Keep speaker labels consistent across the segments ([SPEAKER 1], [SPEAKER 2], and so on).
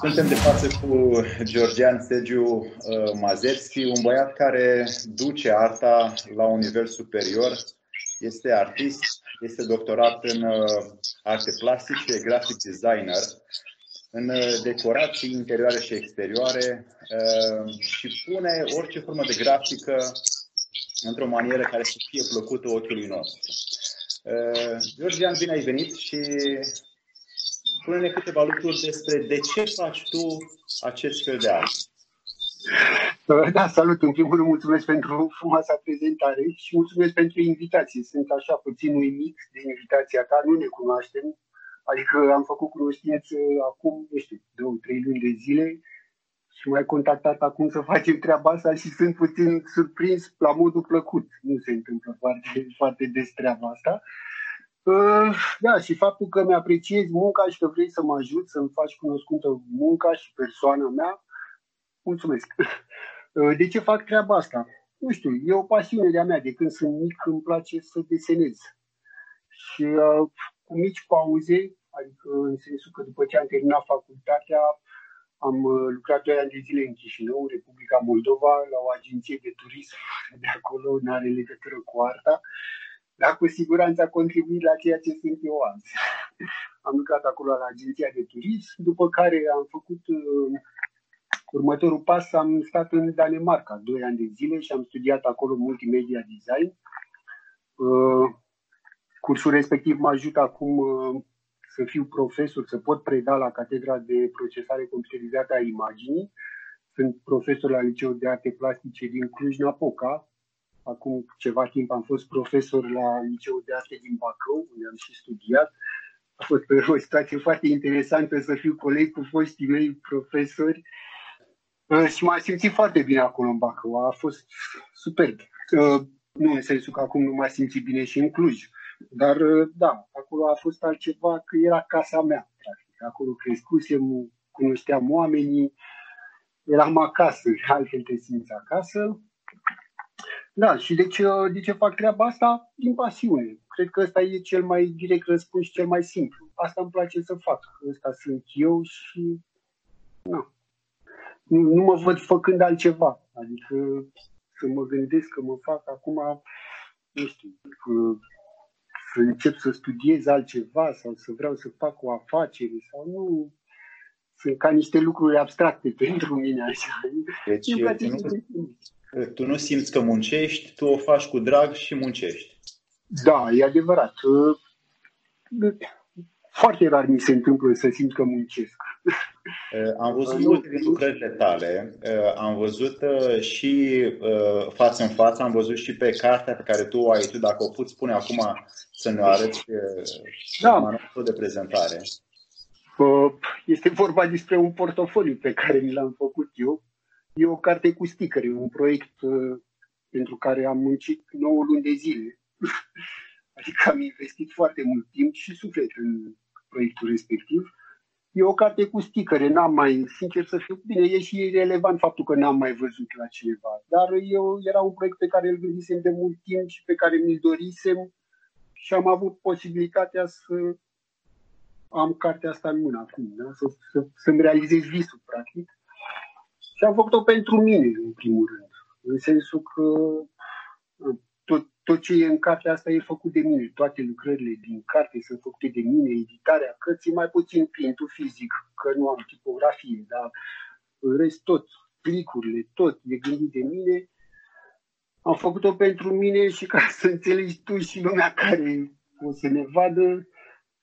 [SPEAKER 1] Suntem de față cu Georgian Sergiu uh, Mazerski, un băiat care duce arta la un nivel superior. Este artist, este doctorat în uh, arte plastice, graphic designer, în uh, decorații interioare și exterioare și pune orice formă de grafică într-o manieră care să fie plăcută ochiului nostru. Georgian, bine ai venit și spune-ne câteva lucruri despre de ce faci tu acest fel de arte.
[SPEAKER 2] Da, salut. În primul rând mulțumesc pentru frumoasa prezentare și mulțumesc pentru invitație. Sunt așa puțin uimit de invitația ta, nu ne cunoaștem. Adică am făcut cunoștință acum, nu știu, două, trei luni de zile și m-ai contactat acum să facem treaba asta și sunt puțin surprins la modul plăcut. Nu se întâmplă foarte, foarte des treaba asta. Uh, da, și faptul că mi-apreciezi munca și că vrei să mă ajut să-mi faci cunoscută munca și persoana mea, mulțumesc. De ce fac treaba asta? Nu știu, e o pasiune de-a mea. De când sunt mic îmi place să desenez. Și uh, cu mici pauze, adică în sensul că după ce am terminat facultatea, am uh, lucrat 2 ani de zile în Chișinău, Republica Moldova, la o agenție de turism de acolo, nu are legătură cu arta. Dar cu siguranță a contribuit la ceea ce sunt eu azi. Am lucrat acolo la agenția de turism, după care am făcut uh, următorul pas, am stat în Danemarca doi ani de zile și am studiat acolo multimedia design. Uh, cursul respectiv mă ajută acum uh, să fiu profesor, să pot preda la Catedra de Procesare Computerizată a Imaginii. Sunt profesor la Liceul de Arte Plastice din Cluj-Napoca, Acum ceva timp am fost profesor la Liceul de Arte din Bacău, unde am și studiat. A fost o situație foarte interesantă să fiu coleg cu foștii mei profesori uh, și m-am simțit foarte bine acolo în Bacău. A fost superb. Uh, nu în sensul că acum nu m-am simțit bine și în Cluj. Dar uh, da, acolo a fost altceva că era casa mea, practic. Acolo crescusem, cunoșteam oamenii, eram acasă, altfel te simți acasă. Da, și de ce, de ce fac treaba asta? Din pasiune. Cred că ăsta e cel mai direct răspuns, cel mai simplu. Asta îmi place să fac. Ăsta sunt eu și na. Nu, nu mă văd făcând altceva. Adică să mă gândesc că mă fac acum, nu știu, că să încep să studiez altceva sau să vreau să fac o afacere sau nu. Sunt ca niște lucruri abstracte pentru mine așa.
[SPEAKER 1] Deci, nu, tu nu simți că muncești, tu o faci cu drag și muncești.
[SPEAKER 2] Da, e adevărat. Foarte rar mi se întâmplă să simt că muncesc.
[SPEAKER 1] Am văzut multe din lucrările tale, am văzut și față în față, am văzut și pe cartea pe care tu o ai tu, dacă o puți spune acum să ne arăți da. de prezentare.
[SPEAKER 2] Este vorba despre un portofoliu pe care mi l-am făcut eu E o carte cu sticker, e un proiect uh, pentru care am muncit 9 luni de zile. adică am investit foarte mult timp și suflet în proiectul respectiv. E o carte cu stickere, n-am mai, sincer să fiu, bine, e și relevant faptul că n-am mai văzut la cineva, dar eu, era un proiect pe care îl gândisem de mult timp și pe care mi-l dorisem și am avut posibilitatea să am cartea asta în mână acum, da? să, să, să-mi realizez visul, practic. Și am făcut-o pentru mine, în primul rând. În sensul că tot, tot ce e în cartea asta e făcut de mine. Toate lucrările din carte sunt făcute de mine, editarea cărții, mai puțin printul fizic, că nu am tipografie, dar în rest tot, plicurile, tot e gândit de mine. Am făcut-o pentru mine și ca să înțelegi tu și lumea care o să ne vadă,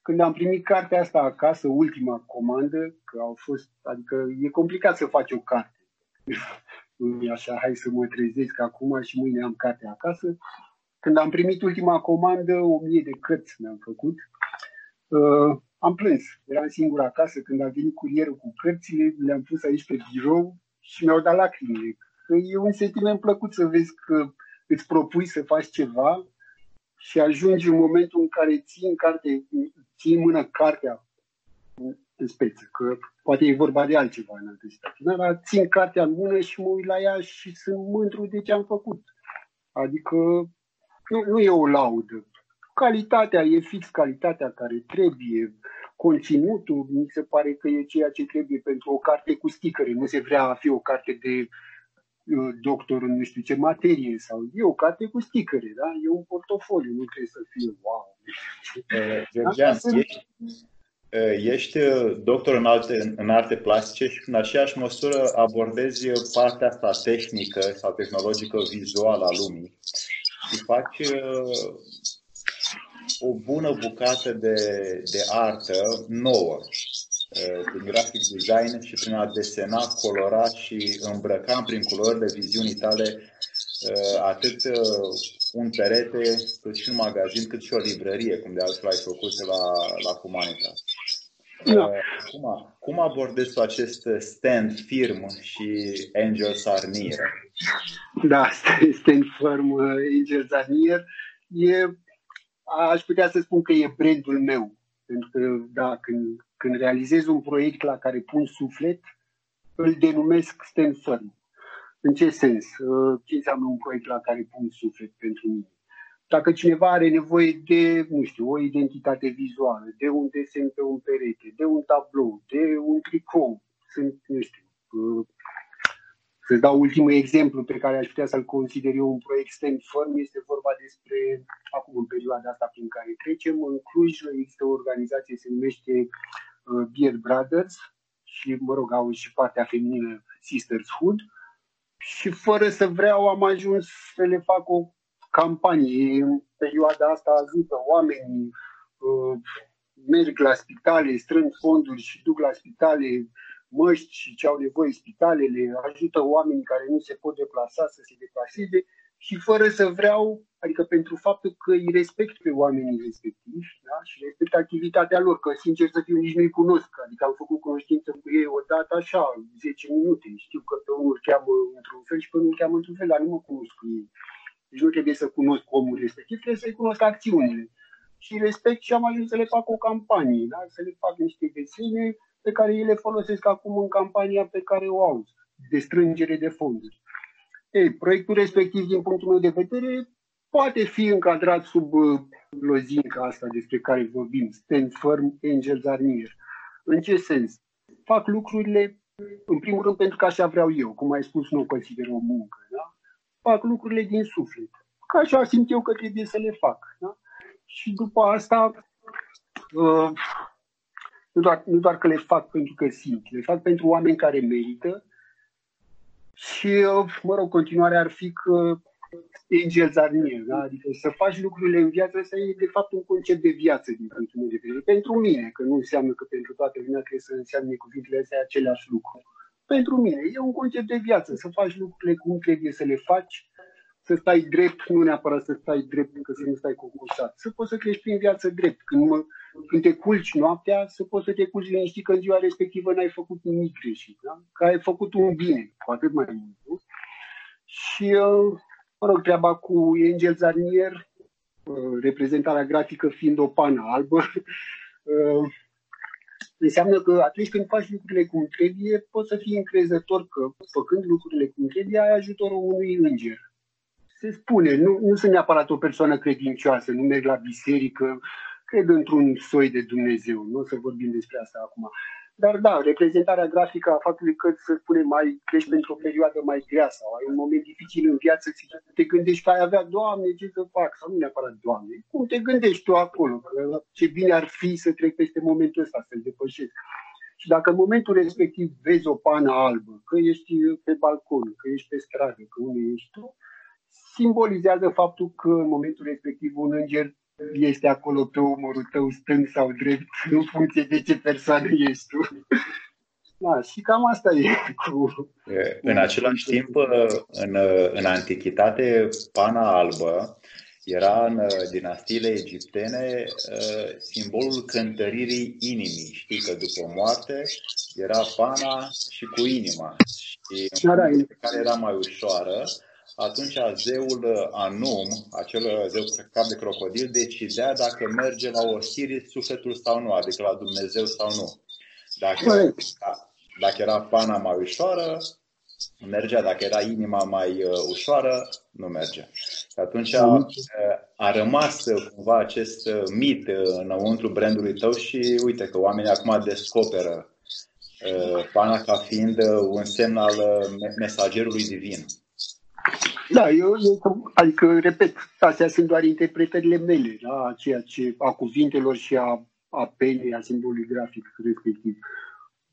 [SPEAKER 2] când am primit cartea asta acasă, ultima comandă, că au fost, adică e complicat să faci o carte nu e așa, hai să mă trezesc acum și mâine am carte acasă. Când am primit ultima comandă, o mie de cărți mi-am făcut. Uh, am plâns. Eram singur acasă când a venit curierul cu cărțile, le-am pus aici pe birou și mi-au dat lacrimile. Că e un sentiment plăcut să vezi că îți propui să faci ceva și ajungi în momentul în care ții în carte, ții în mână cartea în speță, că poate e vorba de altceva în altă situație. Dar țin cartea în mână și mă uit la ea și sunt mândru de ce am făcut. Adică nu, nu e o laudă. Calitatea e fix calitatea care trebuie, conținutul mi se pare că e ceea ce trebuie pentru o carte cu sticăre. Nu se vrea a fi o carte de uh, doctor în nu știu ce materie sau e o carte cu sticăre, da? E un portofoliu, nu trebuie să fie wow.
[SPEAKER 1] Uh, Georgian, ești, uh, ești doctor în, alte, în arte plastice și în aceeași măsură abordezi partea asta tehnică sau tehnologică vizuală a lumii și faci o bună bucată de, de artă nouă prin graphic design și prin a desena, colora și îmbrăca prin culori de viziunii tale atât un perete, cât și un magazin, cât și o librărie, cum de altfel ai făcut la, la Humanitas. Da. Cum, cum abordezi tu acest stand firm și Angels are near?
[SPEAKER 2] Da, stand firm, Angels are near e aș putea să spun că e brandul meu. Pentru că, da, când, când realizez un proiect la care pun suflet, îl denumesc Stand Firm. În ce sens? Uh, ce înseamnă un proiect la care pun suflet pentru mine? Dacă cineva are nevoie de, nu știu, o identitate vizuală, de un desen pe un perete, de un tablou, de un tricou, sunt, nu știu, uh, să dau ultimul exemplu pe care aș putea să-l consider eu un proiect stand firm, este vorba despre, acum în perioada asta prin care trecem, în Cluj există o organizație, se numește uh, Beer Brothers și, mă rog, au și partea feminină Sistershood și fără să vreau am ajuns să le fac o campanie. În perioada asta ajută oamenii, uh, merg la spitale, strâng fonduri și duc la spitale măști și ce au nevoie spitalele, ajută oamenii care nu se pot deplasa să se deplaseze și fără să vreau, adică pentru faptul că îi respect pe oamenii respectivi da? și respect activitatea lor, că sincer să fiu nici nu-i cunosc, adică am făcut cunoștință cu ei odată așa, 10 minute, știu că pe unul îl cheamă într-un fel și pe unul îl cheamă într-un fel, dar nu mă cunosc cu ei. Deci nu trebuie să cunosc omul respectiv, trebuie să-i cunosc acțiunile. Și respect și am ajuns să le fac o campanie, da? să le fac niște desene, pe care ei le folosesc acum în campania pe care o au, de strângere de fonduri. Ei, proiectul respectiv, din punctul meu de vedere, poate fi încadrat sub uh, lozinca asta despre care vorbim, Stand Firm, Angels are near. În ce sens? Fac lucrurile, în primul rând, pentru că așa vreau eu, cum ai spus, nu o consider o muncă. Da? Fac lucrurile din suflet. Ca așa simt eu că trebuie să le fac. Da? Și după asta, uh, nu doar, nu doar că le fac pentru că simt, le fac pentru oameni care merită și, uh, mă rog, continuarea ar fi că angels are near, da? adică să faci lucrurile în viață, să e de fapt un concept de viață din punctul meu de vedere. Pentru mine, că nu înseamnă că pentru toată lumea trebuie să înseamnă cuvintele astea aceleași lucruri. Pentru mine e un concept de viață, să faci lucrurile cum trebuie să le faci, să stai drept, nu neapărat să stai drept, că să nu stai concursat. Să poți să treci prin viață drept. Când, mă, când te culci noaptea, să poți să te culci liniștit că în ziua respectivă n-ai făcut nimic greșit. Da? Că ai făcut un bine, cu atât mai mult. Nu? Și, uh, mă rog, treaba cu Angel Zarnier, uh, reprezentarea grafică fiind o pană albă, uh, înseamnă că atunci când faci lucrurile cum trebuie, poți să fii încrezător că, făcând lucrurile cum trebuie, ai ajutorul unui înger se spune, nu, nu sunt neapărat o persoană credincioasă, nu merg la biserică, cred într-un soi de Dumnezeu, nu o să vorbim despre asta acum. Dar da, reprezentarea grafică a faptului că, să spunem, mai crești pentru o perioadă mai grea sau ai un moment dificil în viață, te gândești că ai avea, Doamne, ce să fac? Sau nu neapărat, Doamne, cum te gândești tu acolo? Că ce bine ar fi să trec peste momentul ăsta, să-l depășesc. Și dacă în momentul respectiv vezi o pană albă, că ești pe balcon, că ești pe stradă, că unde ești tu, simbolizează faptul că în momentul respectiv un înger este acolo pe umărul tău stâng sau drept, în funcție de ce persoană ești tu. Da, și cam asta e cu...
[SPEAKER 1] În același timp, în, în antichitate, pana albă era în dinastiile egiptene simbolul cântăririi inimii. Știi că după moarte era pana și cu inima. Și da, da, care era mai ușoară, atunci zeul uh, Anum, acel uh, zeu cap de crocodil, decidea dacă merge la Osiris sufletul sau nu, adică la Dumnezeu sau nu. Dacă, da, dacă era pana mai ușoară, mergea, dacă era inima mai uh, ușoară, nu merge. Și atunci a, uh, a rămas uh, cumva acest mit înăuntru brandului tău și uite că oamenii acum descoperă pana ca fiind un semn al mesagerului divin.
[SPEAKER 2] Da, eu, eu adică, repet, astea sunt doar interpretările mele, da, ceea ce, a cuvintelor și a apelei, a simbolului grafic respectiv.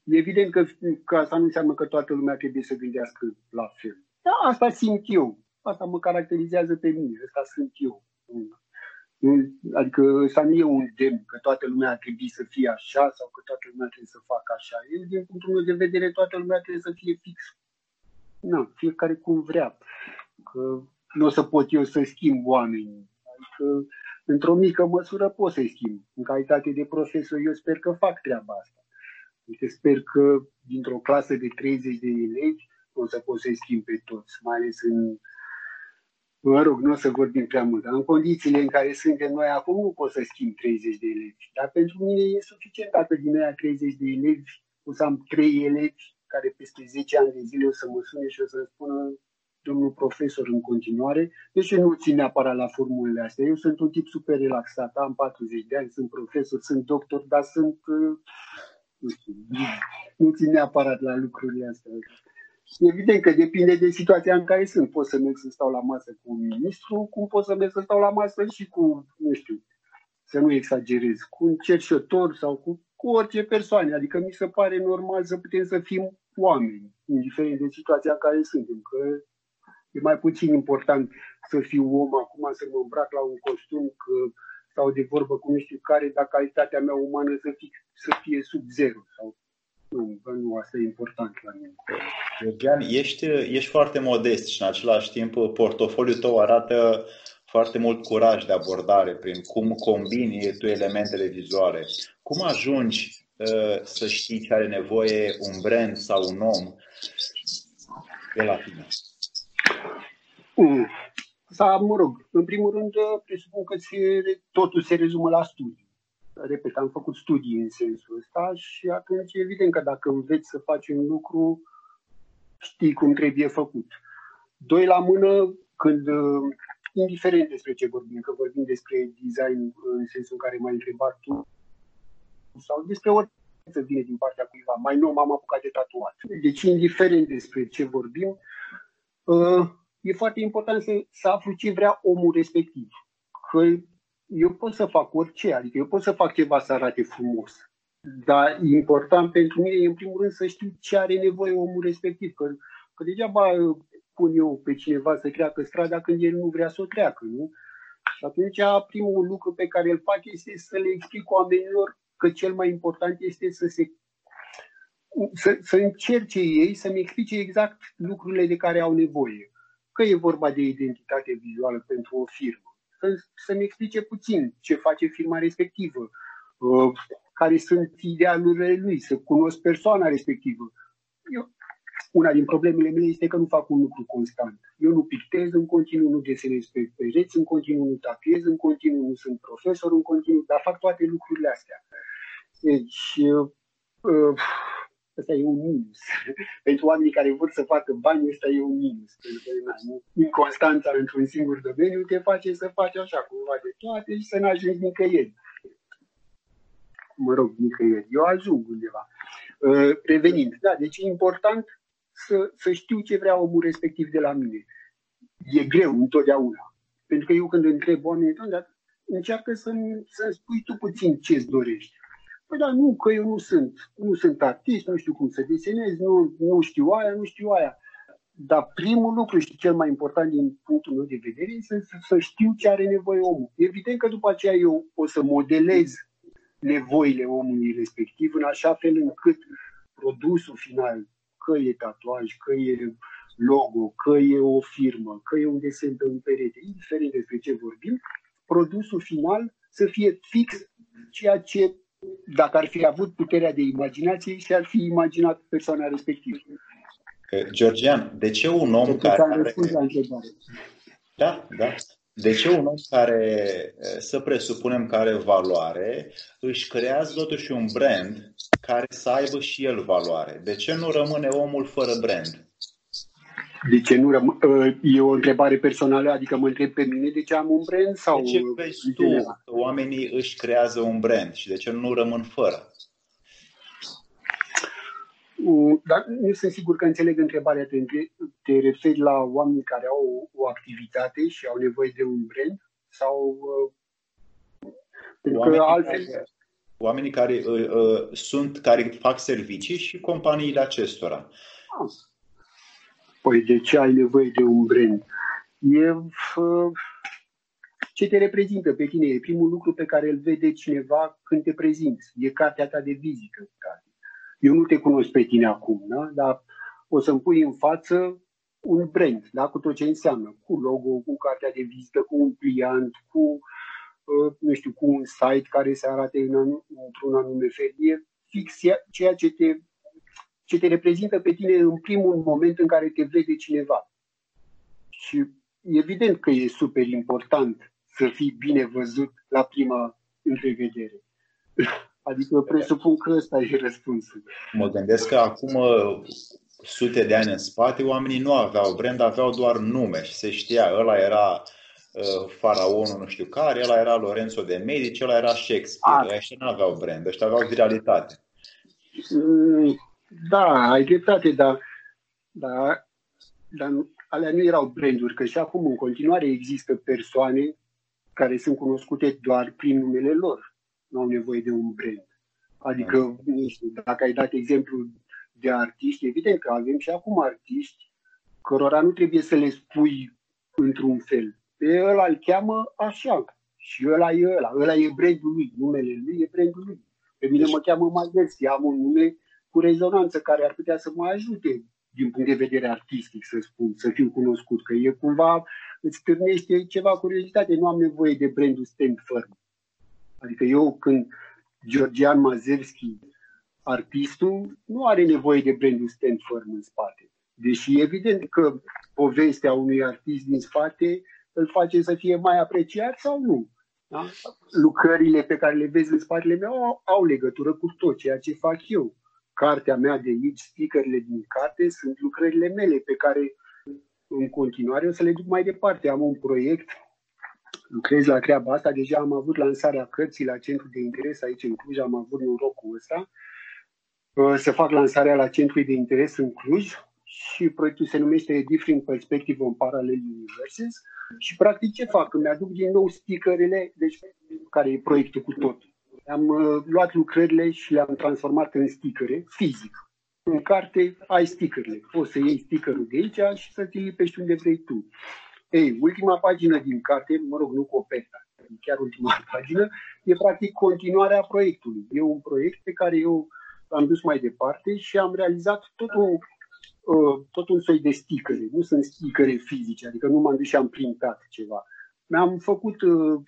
[SPEAKER 2] Evident că, că asta nu înseamnă că toată lumea trebuie să gândească la fel. Da, asta simt eu. Asta mă caracterizează pe mine. Asta sunt eu. Adică ăsta nu e un demn că toată lumea ar trebui să fie așa sau că toată lumea trebuie să facă așa. Eu, din punctul meu de vedere, toată lumea trebuie să fie fix. Nu, fiecare cum vrea. Că nu o să pot eu să schimb oamenii. Adică, într-o mică măsură pot să-i schimb. În calitate de profesor, eu sper că fac treaba asta. Uite, sper că dintr-o clasă de 30 de elevi o să pot să-i schimb pe toți, mai ales în, mă rog, nu o să vorbim prea mult, dar în condițiile în care suntem noi acum nu pot să schimb 30 de elevi. Dar pentru mine e suficient dacă din aia 30 de elevi o să am 3 elevi care peste 10 ani de zile o să mă sune și o să spună domnul profesor în continuare, deci nu țin neapărat la formulele astea. Eu sunt un tip super relaxat, am 40 de ani, sunt profesor, sunt doctor, dar sunt uh, nu știu, nu țin neapărat la lucrurile astea. Evident că depinde de situația în care sunt. Pot să merg să stau la masă cu un ministru, cum pot să merg să stau la masă și cu, nu știu, să nu exagerez, cu un cerșător sau cu, cu orice persoană. Adică mi se pare normal să putem să fim oameni, indiferent de situația în care suntem. Că e mai puțin important să fiu om acum, să mă îmbrac la un costum, că sau de vorbă cu nu știu care, dar calitatea mea umană să fie, să fie sub zero. Sau, nu, nu, asta e important la mine.
[SPEAKER 1] Georgian, ești, ești foarte modest și în același timp portofoliul tău arată foarte mult curaj de abordare prin cum combini tu elementele vizuale. Cum ajungi uh, să știi ce are nevoie un brand sau un om de la tine?
[SPEAKER 2] Mm. Sau, mă rog, în primul rând, presupun că se, totul se rezumă la studii. Repet, am făcut studii în sensul ăsta și atunci evident că dacă înveți să faci un lucru, știi cum trebuie făcut. Doi la mână, când, indiferent despre ce vorbim, că vorbim despre design în sensul în care m-ai întrebat tu, sau despre orice să vine din partea cuiva. Mai nou m-am apucat de tatuat. Deci, indiferent despre ce vorbim, uh, e foarte important să, să aflu ce vrea omul respectiv. Că eu pot să fac orice, adică eu pot să fac ceva să arate frumos. Dar e important pentru mine, e în primul rând, să știu ce are nevoie omul respectiv. Că, că degeaba pun eu pe cineva să treacă strada când el nu vrea să o treacă, nu? Și atunci primul lucru pe care îl fac este să le explic oamenilor că cel mai important este să se să, să încerce ei să-mi explice exact lucrurile de care au nevoie că e vorba de identitate vizuală pentru o firmă, să, să-mi explice puțin ce face firma respectivă, uh, care sunt idealurile lui, să cunosc persoana respectivă. Eu, una din problemele mele este că nu fac un lucru constant. Eu nu pictez în continuu, nu desenez pe pereți în continuu, nu tapiez în continuu, nu sunt profesor în continuu, dar fac toate lucrurile astea. Deci, uh, Asta e un minus. Pentru oamenii care vor să facă bani, ăsta e un minus. Pentru că inconstanța într-un singur domeniu te face să faci așa cumva de toate și să nu ajungi nicăieri. Mă rog, nicăieri. Eu ajung undeva. Uh, revenind, da, deci e important să, să știu ce vrea omul respectiv de la mine. E greu întotdeauna. Pentru că eu când întreb oamenii, încearcă să-mi, să-mi spui tu puțin ce-ți dorești. Păi da, nu, că eu nu sunt, nu sunt artist, nu știu cum să desenez, nu, nu știu aia, nu știu aia. Dar primul lucru și cel mai important din punctul meu de vedere este să, să știu ce are nevoie omul. Evident că după aceea eu o să modelez nevoile omului respectiv în așa fel încât produsul final, că e tatuaj, că e logo, că e o firmă, că e un desen pe un perete, indiferent despre ce vorbim, produsul final să fie fix ceea ce dacă ar fi avut puterea de imaginație și ar fi imaginat persoana respectivă.
[SPEAKER 1] Georgian, de ce un om
[SPEAKER 2] care... Are... la întrebare.
[SPEAKER 1] Da, da. De ce un om care, să presupunem că are valoare, își creează totuși un brand care să aibă și el valoare? De ce nu rămâne omul fără brand?
[SPEAKER 2] De ce nu rămân? Ă, e o întrebare personală, adică mă întreb pe mine de ce am un brand? Sau
[SPEAKER 1] de ce vezi tu că oamenii își creează un brand și de ce nu rămân fără?
[SPEAKER 2] Dar nu sunt sigur că înțeleg întrebarea. Te, te referi la oameni care au o, o activitate și au nevoie de un brand? Sau
[SPEAKER 1] pentru oamenii că altfel... Care, oamenii care uh, uh, sunt, care fac servicii și companiile acestora. Ah.
[SPEAKER 2] Păi de ce ai nevoie de un brand? E uh, ce te reprezintă pe tine. E primul lucru pe care îl vede cineva când te prezinți. E cartea ta de vizită. Eu nu te cunosc pe tine acum, da? dar o să-mi pui în față un brand, da? cu tot ce înseamnă, cu logo, cu cartea de vizită, cu un pliant, cu nu știu, cu un site care se arate în, într-un anume fel. E fix ceea ce te, ce te reprezintă pe tine în primul moment în care te vede cineva. Și evident că e super important să fii bine văzut la prima întrevedere. Adică presupun că ăsta e răspunsul.
[SPEAKER 1] Mă gândesc că acum sute de ani în spate oamenii nu aveau brand, aveau doar nume și se știa, ăla era Uh, faraonul nu știu care, ăla era Lorenzo de Medici, ăla era Shakespeare. Ah. Ăștia nu aveau brand, ăștia aveau viralitate.
[SPEAKER 2] Mm, da, ai dreptate, dar, dar, dar alea nu erau branduri, că și acum în continuare există persoane care sunt cunoscute doar prin numele lor. Nu au nevoie de un brand. Adică, nu știu, dacă ai dat exemplu de artiști, evident că avem și acum artiști cărora nu trebuie să le spui într-un fel pe ăla îl cheamă așa. Și ăla e ăla. Ăla e brandul lui. Numele lui e brandul lui. Pe mine mă cheamă Mazerski. Am un nume cu rezonanță care ar putea să mă ajute din punct de vedere artistic, să spun, să fiu cunoscut, că e cumva, îți stârnește ceva curiozitate, nu am nevoie de brandul Stand Firm. Adică eu când Georgian Mazerski, artistul, nu are nevoie de brandul Stand Firm în spate. Deși evident că povestea unui artist din spate îl face să fie mai apreciat sau nu. Da? Lucrările pe care le vezi în spatele meu au, au legătură cu tot ceea ce fac eu. Cartea mea de aici, stickerele din carte, sunt lucrările mele pe care în continuare o să le duc mai departe. Am un proiect, lucrez la treaba asta, deja am avut lansarea cărții la centru de interes aici în Cluj, am avut norocul ăsta. Să fac lansarea la centru de interes în Cluj, și proiectul se numește Different Perspective on Parallel Universes și practic ce fac? Îmi aduc din nou stickerele, deci care e proiectul cu tot. Am uh, luat lucrările și le-am transformat în stickere fizic. În carte ai stickerele. Poți să iei stickerul de aici și să ți lipești unde vrei tu. Ei, ultima pagină din carte, mă rog, nu coperta, chiar ultima pagină, e practic continuarea proiectului. E un proiect pe care eu l-am dus mai departe și am realizat tot un Uh, tot un soi de sticăre. Nu sunt sticăre fizice, adică nu m-am dus și am printat ceva. Mi-am făcut uh, uh,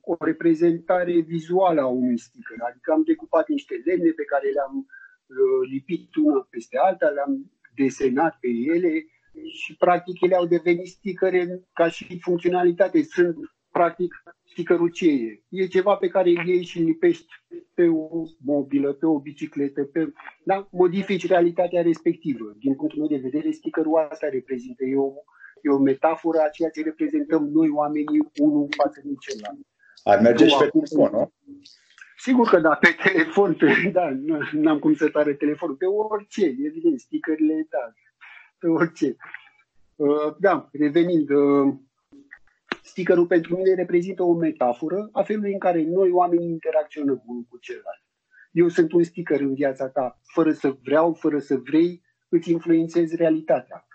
[SPEAKER 2] o reprezentare vizuală a unui sticker, adică am decupat niște lemne pe care le-am uh, lipit una peste alta, le-am desenat pe ele și practic ele au devenit sticăre ca și funcționalitate. Sunt practic stickerul ce e? E ceva pe care îl iei și îl lipești pe o mobilă, pe o bicicletă, pe, da? modifici realitatea respectivă. Din punctul meu de vedere, stickerul asta reprezintă. E o, e o metaforă a ceea ce reprezentăm noi oamenii unul față de celălalt.
[SPEAKER 1] Ar merge și pe telefon, nu?
[SPEAKER 2] Sigur că da, pe telefon, pe, da, nu am cum să tare telefon, pe orice, evident, stickerile, da, pe orice. Uh, da, revenind, uh, Stickerul pentru mine reprezintă o metaforă a felului în care noi oamenii interacționăm unul cu celălalt. Eu sunt un sticker în viața ta, fără să vreau, fără să vrei, îți influențezi realitatea.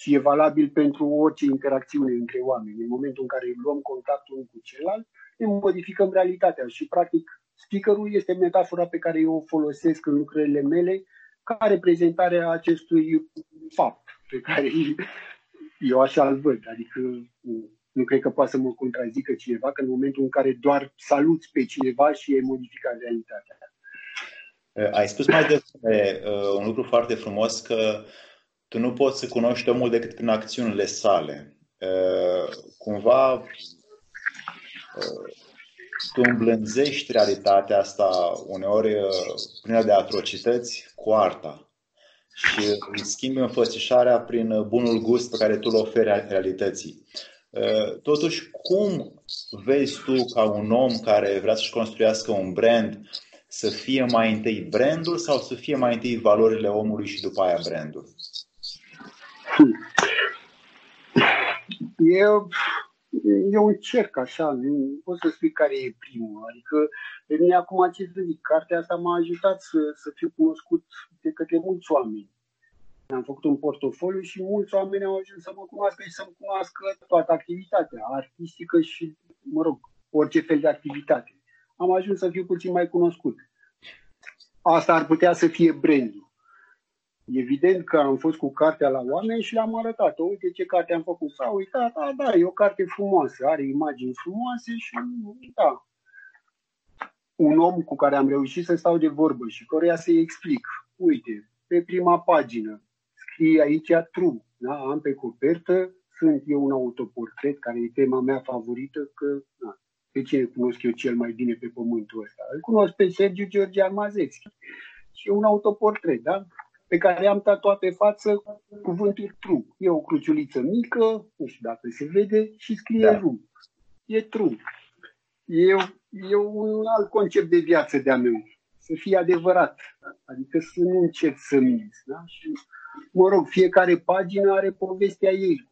[SPEAKER 2] Și e valabil pentru orice interacțiune între oameni. În momentul în care luăm contactul unul cu celălalt, ne modificăm realitatea și, practic, stickerul este metafora pe care eu o folosesc în lucrările mele ca reprezentare a acestui fapt pe care eu așa îl văd. Adică nu cred că poate să mă contrazică cineva că în momentul în care doar saluți pe cineva și e modificat realitatea.
[SPEAKER 1] Eh, ai spus mai devreme uh, un lucru foarte frumos că tu nu poți să cunoști omul decât prin acțiunile sale. Uh, cumva uh, tu îmblânzești realitatea asta uneori plină de atrocități cu arta. și îți schimbi înfățișarea prin bunul gust pe care tu îl oferi realității. Uh, totuși, cum vezi tu ca un om care vrea să-și construiască un brand să fie mai întâi brandul sau să fie mai întâi valorile omului și după aia brandul?
[SPEAKER 2] Eu, eu încerc așa, nu pot să spui care e primul. Adică, pe mine acum ce să zic, cartea asta m-a ajutat să, să fiu cunoscut de către mulți oameni. Am făcut un portofoliu și mulți oameni au ajuns să mă cunoască și să-mi cunoască toată activitatea artistică și, mă rog, orice fel de activitate. Am ajuns să fiu puțin mai cunoscut. Asta ar putea să fie brandul. Evident că am fost cu cartea la oameni și le-am arătat. Uite ce carte am făcut. S-a uitat, da, da, e o carte frumoasă, are imagini frumoase și da. Un om cu care am reușit să stau de vorbă și căruia să-i explic. Uite, pe prima pagină scrie aici true. Da? Am pe copertă, sunt eu un autoportret, care e tema mea favorită, că da, pe cine cunosc eu cel mai bine pe pământul ăsta? Îl cunosc pe Sergiu Georgian Mazeschi. Și e un autoportret, da? Pe care am tatuat pe față cuvântul true. E o cruciuliță mică, nu știu dacă se vede, și scrie da. ru. E true. E, e un alt concept de viață de-a meu. Să fie adevărat. Adică să nu încerc să minți. Da? Și, mă rog, fiecare pagină are povestea ei.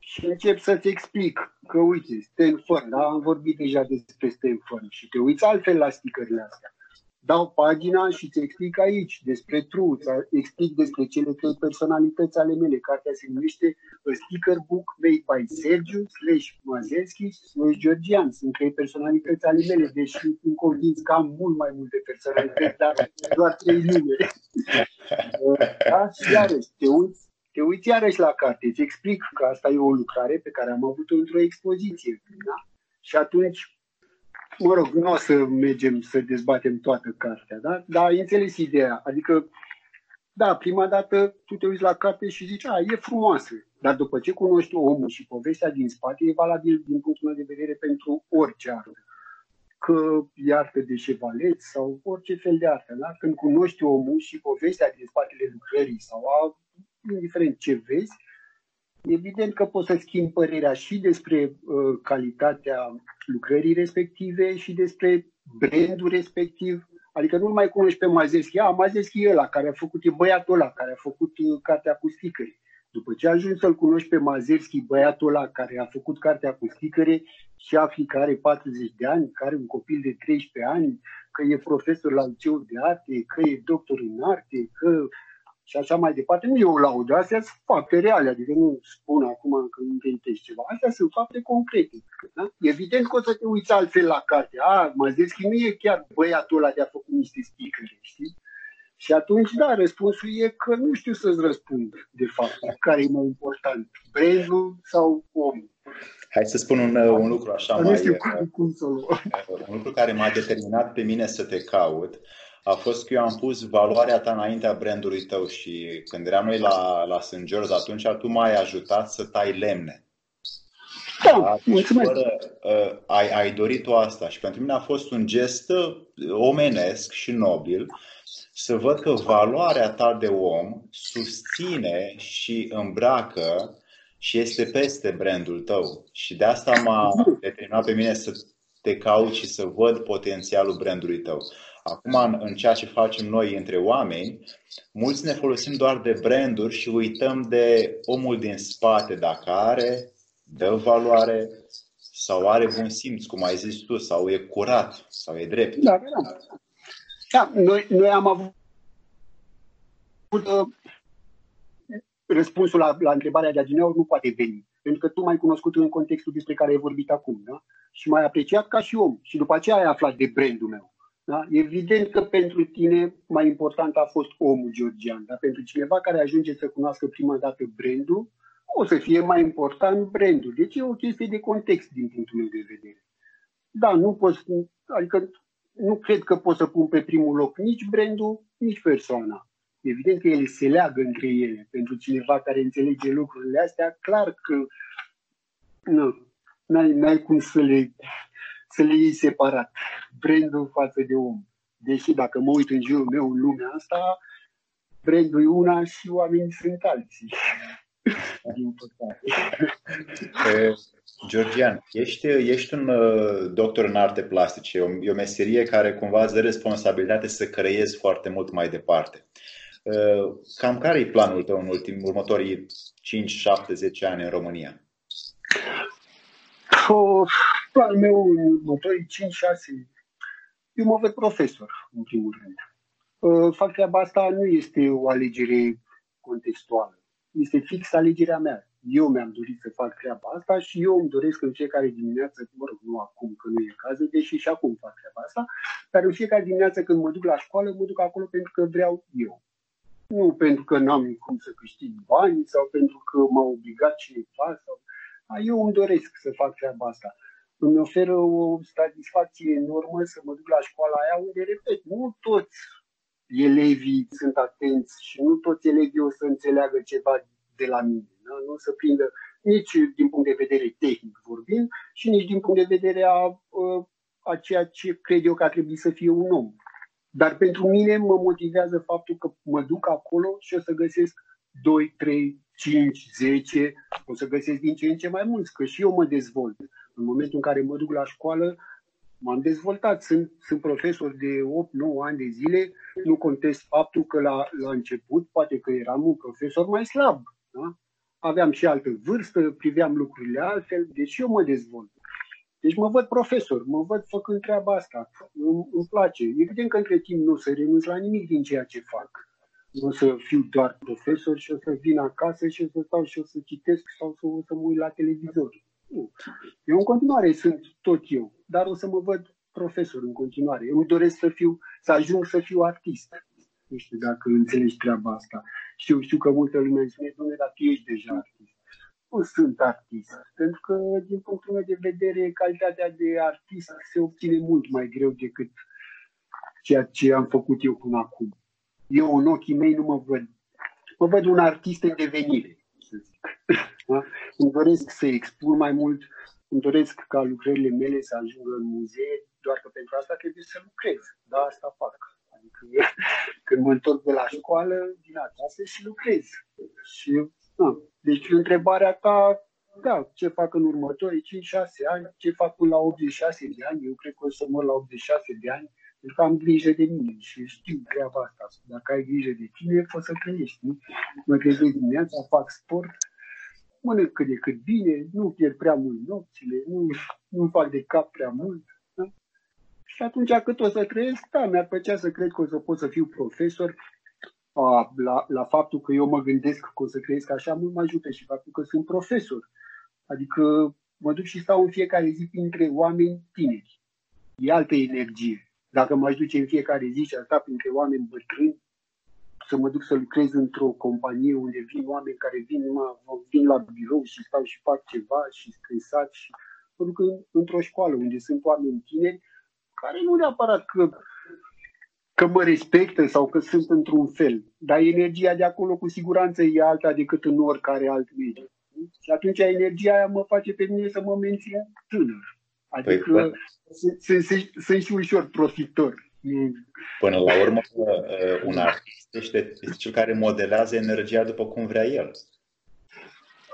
[SPEAKER 2] Și încep să-ți explic că, uite, Stanford, da? am vorbit deja despre Stanford și te uiți altfel la sticările astea dau pagina și îți explic aici despre Truth, explic despre cele trei personalități ale mele. Cartea se numește A Sticker Book Made by Sergiu slash Mazelski slash Georgian. Sunt trei personalități ale mele, deși sunt convins că am mult mai multe personalități, dar doar trei nume. da? Și iarăși, te uiți, te uiți iarăși la carte, îți explic că asta e o lucrare pe care am avut-o într-o expoziție. Da? Și atunci mă rog, nu o să mergem să dezbatem toată cartea, da? dar ai înțeles ideea. Adică, da, prima dată tu te uiți la carte și zici, a, e frumoasă, dar după ce cunoști omul și povestea din spate, e valabil din punctul meu de vedere pentru orice artă. Că e artă de șevalet sau orice fel de artă. Da? Când cunoști omul și povestea din spatele lucrării sau a, indiferent ce vezi, Evident că poți să schimbi părerea și despre uh, calitatea lucrării respective și despre brandul respectiv. Adică nu mai cunoști pe Mazeschi. A, Mazeschi e ăla care a făcut, e băiatul ăla care a făcut uh, cartea cu sticări. După ce ajungi să-l cunoști pe Mazerski, băiatul ăla care a făcut cartea cu sticăre și afli că are 40 de ani, care are un copil de 13 ani, că e profesor la liceu de arte, că e doctor în arte, că și așa mai departe. Nu e o laudă, astea sunt fapte reale, adică nu spun acum că inventez ceva. Astea sunt fapte concrete. Da? Evident că o să te uiți altfel la carte. A, mă zic că nu e chiar băiatul ăla de a făcut niște sticări, știi? Și atunci, da, răspunsul e că nu știu să-ți răspund, de fapt, care e mai important, brandul sau omul.
[SPEAKER 1] Hai să spun un, un lucru așa nu mai...
[SPEAKER 2] Știu cum, cum să
[SPEAKER 1] Un lucru care m-a determinat pe mine să te caut a fost că eu am pus valoarea ta înaintea brandului tău și când eram noi la, la St. George atunci, tu m-ai ajutat să tai lemne.
[SPEAKER 2] Da, da mulțumesc. Fără,
[SPEAKER 1] uh, ai, ai dorit o asta și pentru mine a fost un gest uh, omenesc și nobil să văd că valoarea ta de om susține și îmbracă și este peste brandul tău. Și de asta m-a determinat pe mine să te caut și să văd potențialul brandului tău. Acum, în ceea ce facem noi între oameni, mulți ne folosim doar de branduri și uităm de omul din spate, dacă are, dă valoare sau are bun simț, cum ai zis tu, sau e curat, sau e drept.
[SPEAKER 2] Da, da. da noi, noi am avut uh, răspunsul la, la întrebarea de adineauri nu poate veni. Pentru că tu m-ai cunoscut în contextul despre care ai vorbit acum, da? Și m-ai apreciat ca și om. Și după aceea ai aflat de brandul meu. Da? Evident că pentru tine mai important a fost omul georgian, dar pentru cineva care ajunge să cunoască prima dată brandul, o să fie mai important brandul. Deci e o chestie de context din punctul meu de vedere. Da, nu poți, adică nu cred că pot să pun pe primul loc nici brandul, nici persoana. Evident că ele se leagă între ele. Pentru cineva care înțelege lucrurile astea, clar că nu, n-ai, n-ai cum să le să le iei separat, brandul față de om. Deși dacă mă uit în jurul meu în lumea asta, brandul e una și oamenii sunt alții. Din păcate.
[SPEAKER 1] Georgian, ești, ești un uh, doctor în arte plastice, e o, e o meserie care cumva îți dă responsabilitate să creezi foarte mult mai departe. Uh, cam care e planul tău în ultim, următorii 5, 7, 10 ani în România?
[SPEAKER 2] Oh, planul meu în următorii 5, 6, eu mă văd profesor, în primul rând. Uh, fac treaba asta nu este o alegere contextuală. Este fix alegerea mea eu mi-am dorit să fac treaba asta și eu îmi doresc în fiecare dimineață, mă rog, nu acum că nu e cazul, deși și acum fac treaba asta, dar în fiecare dimineață când mă duc la școală, mă duc acolo pentru că vreau eu. Nu pentru că n-am cum să câștig bani sau pentru că m-a obligat cineva. Sau... Eu îmi doresc să fac treaba asta. Îmi oferă o satisfacție enormă să mă duc la școala aia unde, repet, nu toți elevii sunt atenți și nu toți elevii o să înțeleagă ceva de la mine da? nu să prindă nici din punct de vedere tehnic vorbind și nici din punct de vedere a, a ceea ce cred eu că ar trebui să fie un om. Dar pentru mine mă motivează faptul că mă duc acolo și o să găsesc 2, 3, 5, 10, o să găsesc din ce în ce mai mulți, că și eu mă dezvolt. În momentul în care mă duc la școală, m-am dezvoltat. Sunt, sunt profesor de 8-9 ani de zile, nu contest faptul că la, la început poate că eram un profesor mai slab. Da? aveam și altă vârstă, priveam lucrurile altfel, deci eu mă dezvolt. Deci mă văd profesor, mă văd făcând treaba asta, îmi, îmi place. Evident că între timp nu o să renunț la nimic din ceea ce fac. Nu o să fiu doar profesor și o să vin acasă și o să stau și o să citesc sau să, o să mă uit la televizor. Nu. Eu în continuare sunt tot eu, dar o să mă văd profesor în continuare. Eu îmi doresc să fiu, să ajung să fiu artist. Nu știu dacă înțelegi treaba asta. Știu, știu că multă lume îmi spune, domnule, dar tu ești deja artist. Nu sunt artist, pentru că, din punctul meu de vedere, calitatea de artist se obține mult mai greu decât ceea ce am făcut eu până acum. Eu, în ochii mei, nu mă văd. Mă văd un artist în devenire, să zic. Da? Îmi doresc să expun mai mult, îmi doresc ca lucrările mele să ajungă în muzee, doar că pentru asta trebuie să lucrez. Da, asta fac. Adică când mă întorc de la școală, din acasă și lucrez. Și, na, deci întrebarea ta, da, ce fac în următorii 5-6 ani, ce fac până la 86 de ani, eu cred că o să mă la 86 de ani, pentru că am grijă de mine și știu treaba asta. Dacă ai grijă de tine, poți să trăiești. Nu? Mă trezesc dimineața, fac sport, mănânc cât de cât bine, nu pierd prea mult nopțile, nu, nu fac de cap prea mult, și atunci cât o să trăiesc, da, mi-ar plăcea să cred că o să pot să fiu profesor. A, la, la faptul că eu mă gândesc că o să trăiesc așa, mult mă ajută și faptul că sunt profesor. Adică mă duc și stau în fiecare zi printre oameni tineri. E altă energie. Dacă m-aș duce în fiecare zi și sta printre oameni bătrâni, să mă duc să lucrez într-o companie unde vin oameni care vin, mă, vin la birou și stau și fac ceva și stresat și mă duc în, într-o școală unde sunt oameni tineri, care nu neapărat că, că mă respectă sau că sunt într-un fel, dar energia de acolo cu siguranță e alta decât în oricare alt mediu. Și atunci energia aia mă face pe mine să mă mențin tânăr. Adică păi, sunt, sunt, sunt, sunt și ușor profitor.
[SPEAKER 1] Până la urmă, uh, un artist este, este cel care modelează energia după cum vrea el.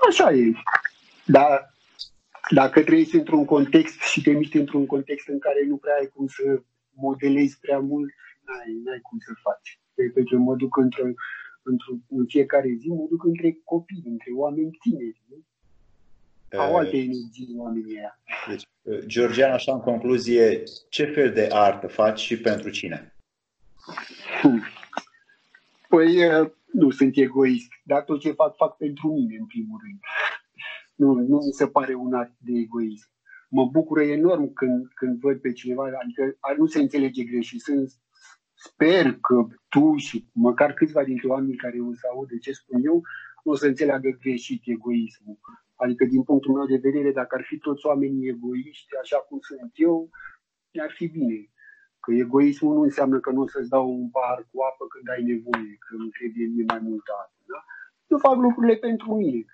[SPEAKER 2] Așa e. Dar dacă trăiești într-un context și te miști într-un context în care nu prea ai cum să modelezi prea mult, n-ai, n-ai cum să faci. Deci eu mă duc într-o, într-o, în fiecare zi, mă duc între copii, între oameni tineri. Nu? Au uh, alte energii oamenii aia.
[SPEAKER 1] Deci, uh, Georgian, așa în concluzie, ce fel de artă faci și pentru cine?
[SPEAKER 2] Hmm. Păi, uh, nu sunt egoist, dar tot ce fac, fac pentru mine, în primul rând. Nu, nu mi se pare un act de egoism. Mă bucură enorm când, când văd pe cineva, adică nu se înțelege greșit. Sunt, sper că tu și măcar câțiva dintre oamenii care o să audă ce spun eu, nu o să înțeleagă greșit egoismul. Adică, din punctul meu de vedere, dacă ar fi toți oamenii egoiști, așa cum sunt eu, ar fi bine. Că egoismul nu înseamnă că nu o să-ți dau un pahar cu apă când ai nevoie, că nu trebuie mie mai multă apă. Da? Eu fac lucrurile pentru mine.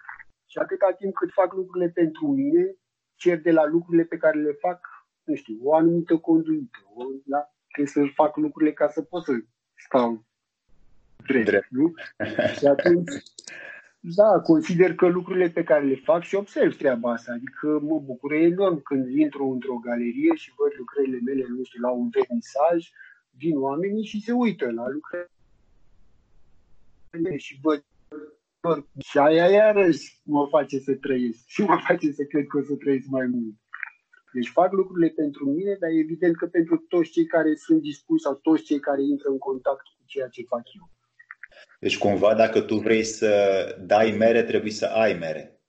[SPEAKER 2] Și atâta timp cât fac lucrurile pentru mine, cer de la lucrurile pe care le fac, nu știu, o anumită conduită. O, da? Trebuie să fac lucrurile ca să pot să stau drept, drept. nu? Și atunci, da, consider că lucrurile pe care le fac și observ treaba asta. Adică mă bucur enorm când intru într-o galerie și văd lucrările mele, nu știu, la un vernisaj, vin oamenii și se uită la lucrările și văd și aia iarăși mă face să trăiesc și mă face să cred că o să trăiesc mai mult. Deci fac lucrurile pentru mine, dar evident că pentru toți cei care sunt dispuși sau toți cei care intră în contact cu ceea ce fac eu.
[SPEAKER 1] Deci cumva dacă tu vrei să dai mere, trebuie să ai mere.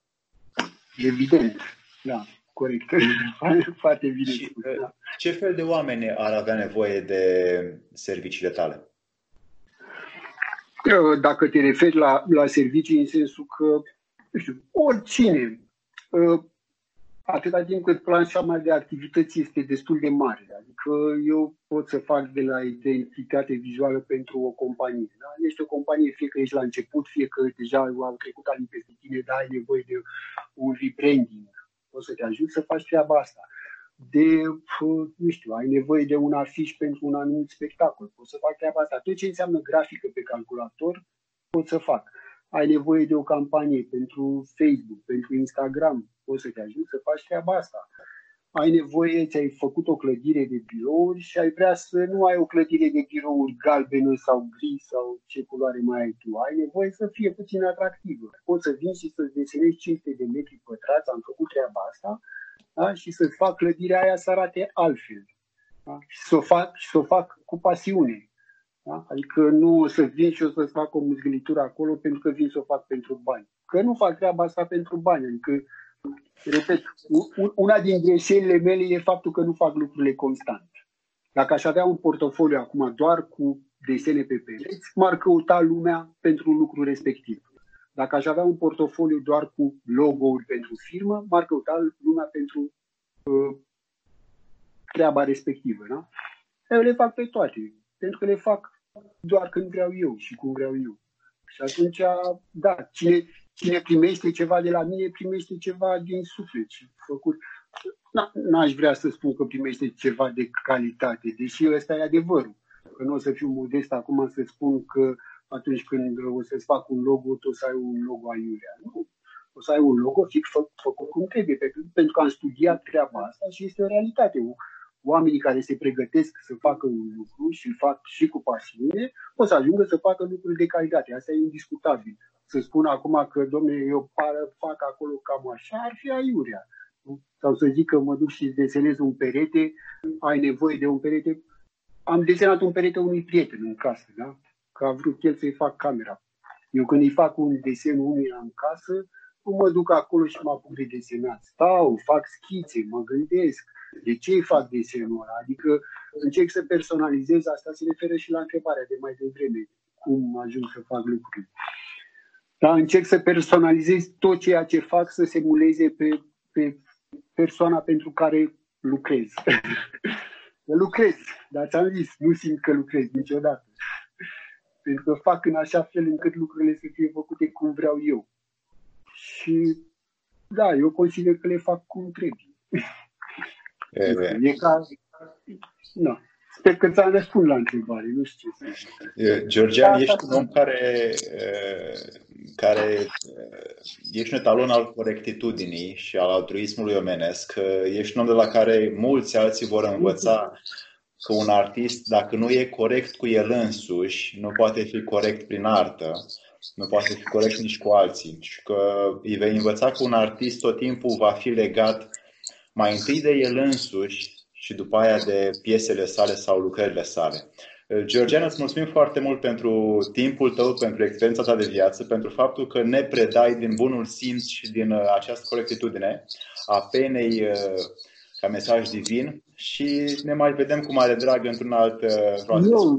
[SPEAKER 2] Evident, da, corect. Foarte bine și, spus, da.
[SPEAKER 1] Ce fel de oameni ar avea nevoie de serviciile tale?
[SPEAKER 2] Dacă te referi la, la servicii în sensul că, nu știu, oricine, ă, atâta timp cât planșa de activități este destul de mare. Adică eu pot să fac de la identitate vizuală pentru o companie. Da? Ești o companie, fie că ești la început, fie că deja au trecut ani peste tine, dar ai nevoie de un rebranding. O să te ajut să faci treaba asta. De, nu știu, ai nevoie de un afiș pentru un anumit spectacol. Pot să fac treaba asta. Tot ce înseamnă grafică pe calculator, pot să fac ai nevoie de o campanie pentru Facebook, pentru Instagram, poți să te ajut să faci treaba asta. Ai nevoie, ți-ai făcut o clădire de birouri și ai vrea să nu ai o clădire de birouri galbenă sau gri sau ce culoare mai ai tu. Ai nevoie să fie puțin atractivă. Poți să vin și să-ți desenezi 500 de metri pătrați, am făcut treaba asta, da? și să-ți fac clădirea aia să arate altfel. Da? Și să o fac, și să o fac cu pasiune. Da? Adică nu o să vin și o să fac o muzgălitură acolo pentru că vin să o fac pentru bani. Că nu fac treaba asta pentru bani. Adică, repet, una din greșelile mele e faptul că nu fac lucrurile constant. Dacă aș avea un portofoliu acum doar cu desene pe pereți, m-ar căuta lumea pentru lucrul respectiv. Dacă aș avea un portofoliu doar cu logo-uri pentru firmă, m-ar căuta lumea pentru uh, treaba respectivă. Da? Eu le fac pe toate, pentru că le fac doar când vreau eu și cum vreau eu. Și atunci, da, cine, cine primește ceva de la mine, primește ceva din suflet și făcut. N-aș vrea să spun că primește ceva de calitate, deși ăsta e adevărul. Că nu o să fiu modest acum să spun că atunci când o să-ți fac un logo, tu o să ai un logo aiurea. Nu. O să ai un logo fix fă, făcut cum trebuie, pentru că am studiat treaba asta și este o realitate oamenii care se pregătesc să facă un lucru și îl fac și cu pasiune, o să ajungă să facă lucruri de calitate. Asta e indiscutabil. Să spun acum că, domnule, eu fac acolo cam așa, ar fi aiurea. Sau să zic că mă duc și desenez un perete, ai nevoie de un perete. Am desenat un perete unui prieten în casă, da? Că a vrut el să-i fac camera. Eu când îi fac un desen unuia în casă, nu mă duc acolo și mă apuc de desenat. Stau, fac schițe, mă gândesc, de ce îi fac desenul ăla? Adică încerc să personalizez, asta se referă și la întrebarea de mai devreme, cum ajung să fac lucruri. Dar încerc să personalizez tot ceea ce fac, să se muleze pe, pe persoana pentru care lucrez. lucrez, dar ți-am zis, nu simt că lucrez niciodată. Pentru că fac în așa fel încât lucrurile să fie făcute cum vreau eu. Și da, eu consider că le fac cum trebuie. E, e ca... Nu. Sper că ți-am răspuns la întrebare, nu știu
[SPEAKER 1] ce Georgian, da, ești un om care, care ești un etalon al corectitudinii și al altruismului omenesc. Ești un om de la care mulți alții vor învăța că un artist, dacă nu e corect cu el însuși, nu poate fi corect prin artă, nu poate fi corect nici cu alții. Și că îi vei învăța că un artist tot timpul va fi legat mai întâi de el însuși și după aia de piesele sale sau lucrările sale. Georgian, îți mulțumim foarte mult pentru timpul tău, pentru experiența ta de viață, pentru faptul că ne predai din bunul simț și din uh, această corectitudine a penei uh, ca mesaj divin și ne mai vedem cu mare drag într-un alt uh,
[SPEAKER 2] eu,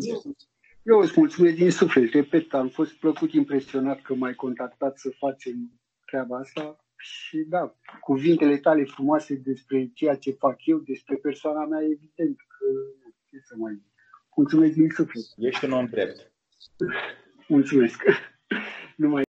[SPEAKER 2] eu îți mulțumesc din suflet. Repet, am fost plăcut impresionat că m-ai contactat să facem treaba asta și da, cuvintele tale frumoase despre ceea ce fac eu, despre persoana mea, evident că ce să mai zic. Mulțumesc din suflet.
[SPEAKER 1] Ești un om drept.
[SPEAKER 2] Mulțumesc. Numai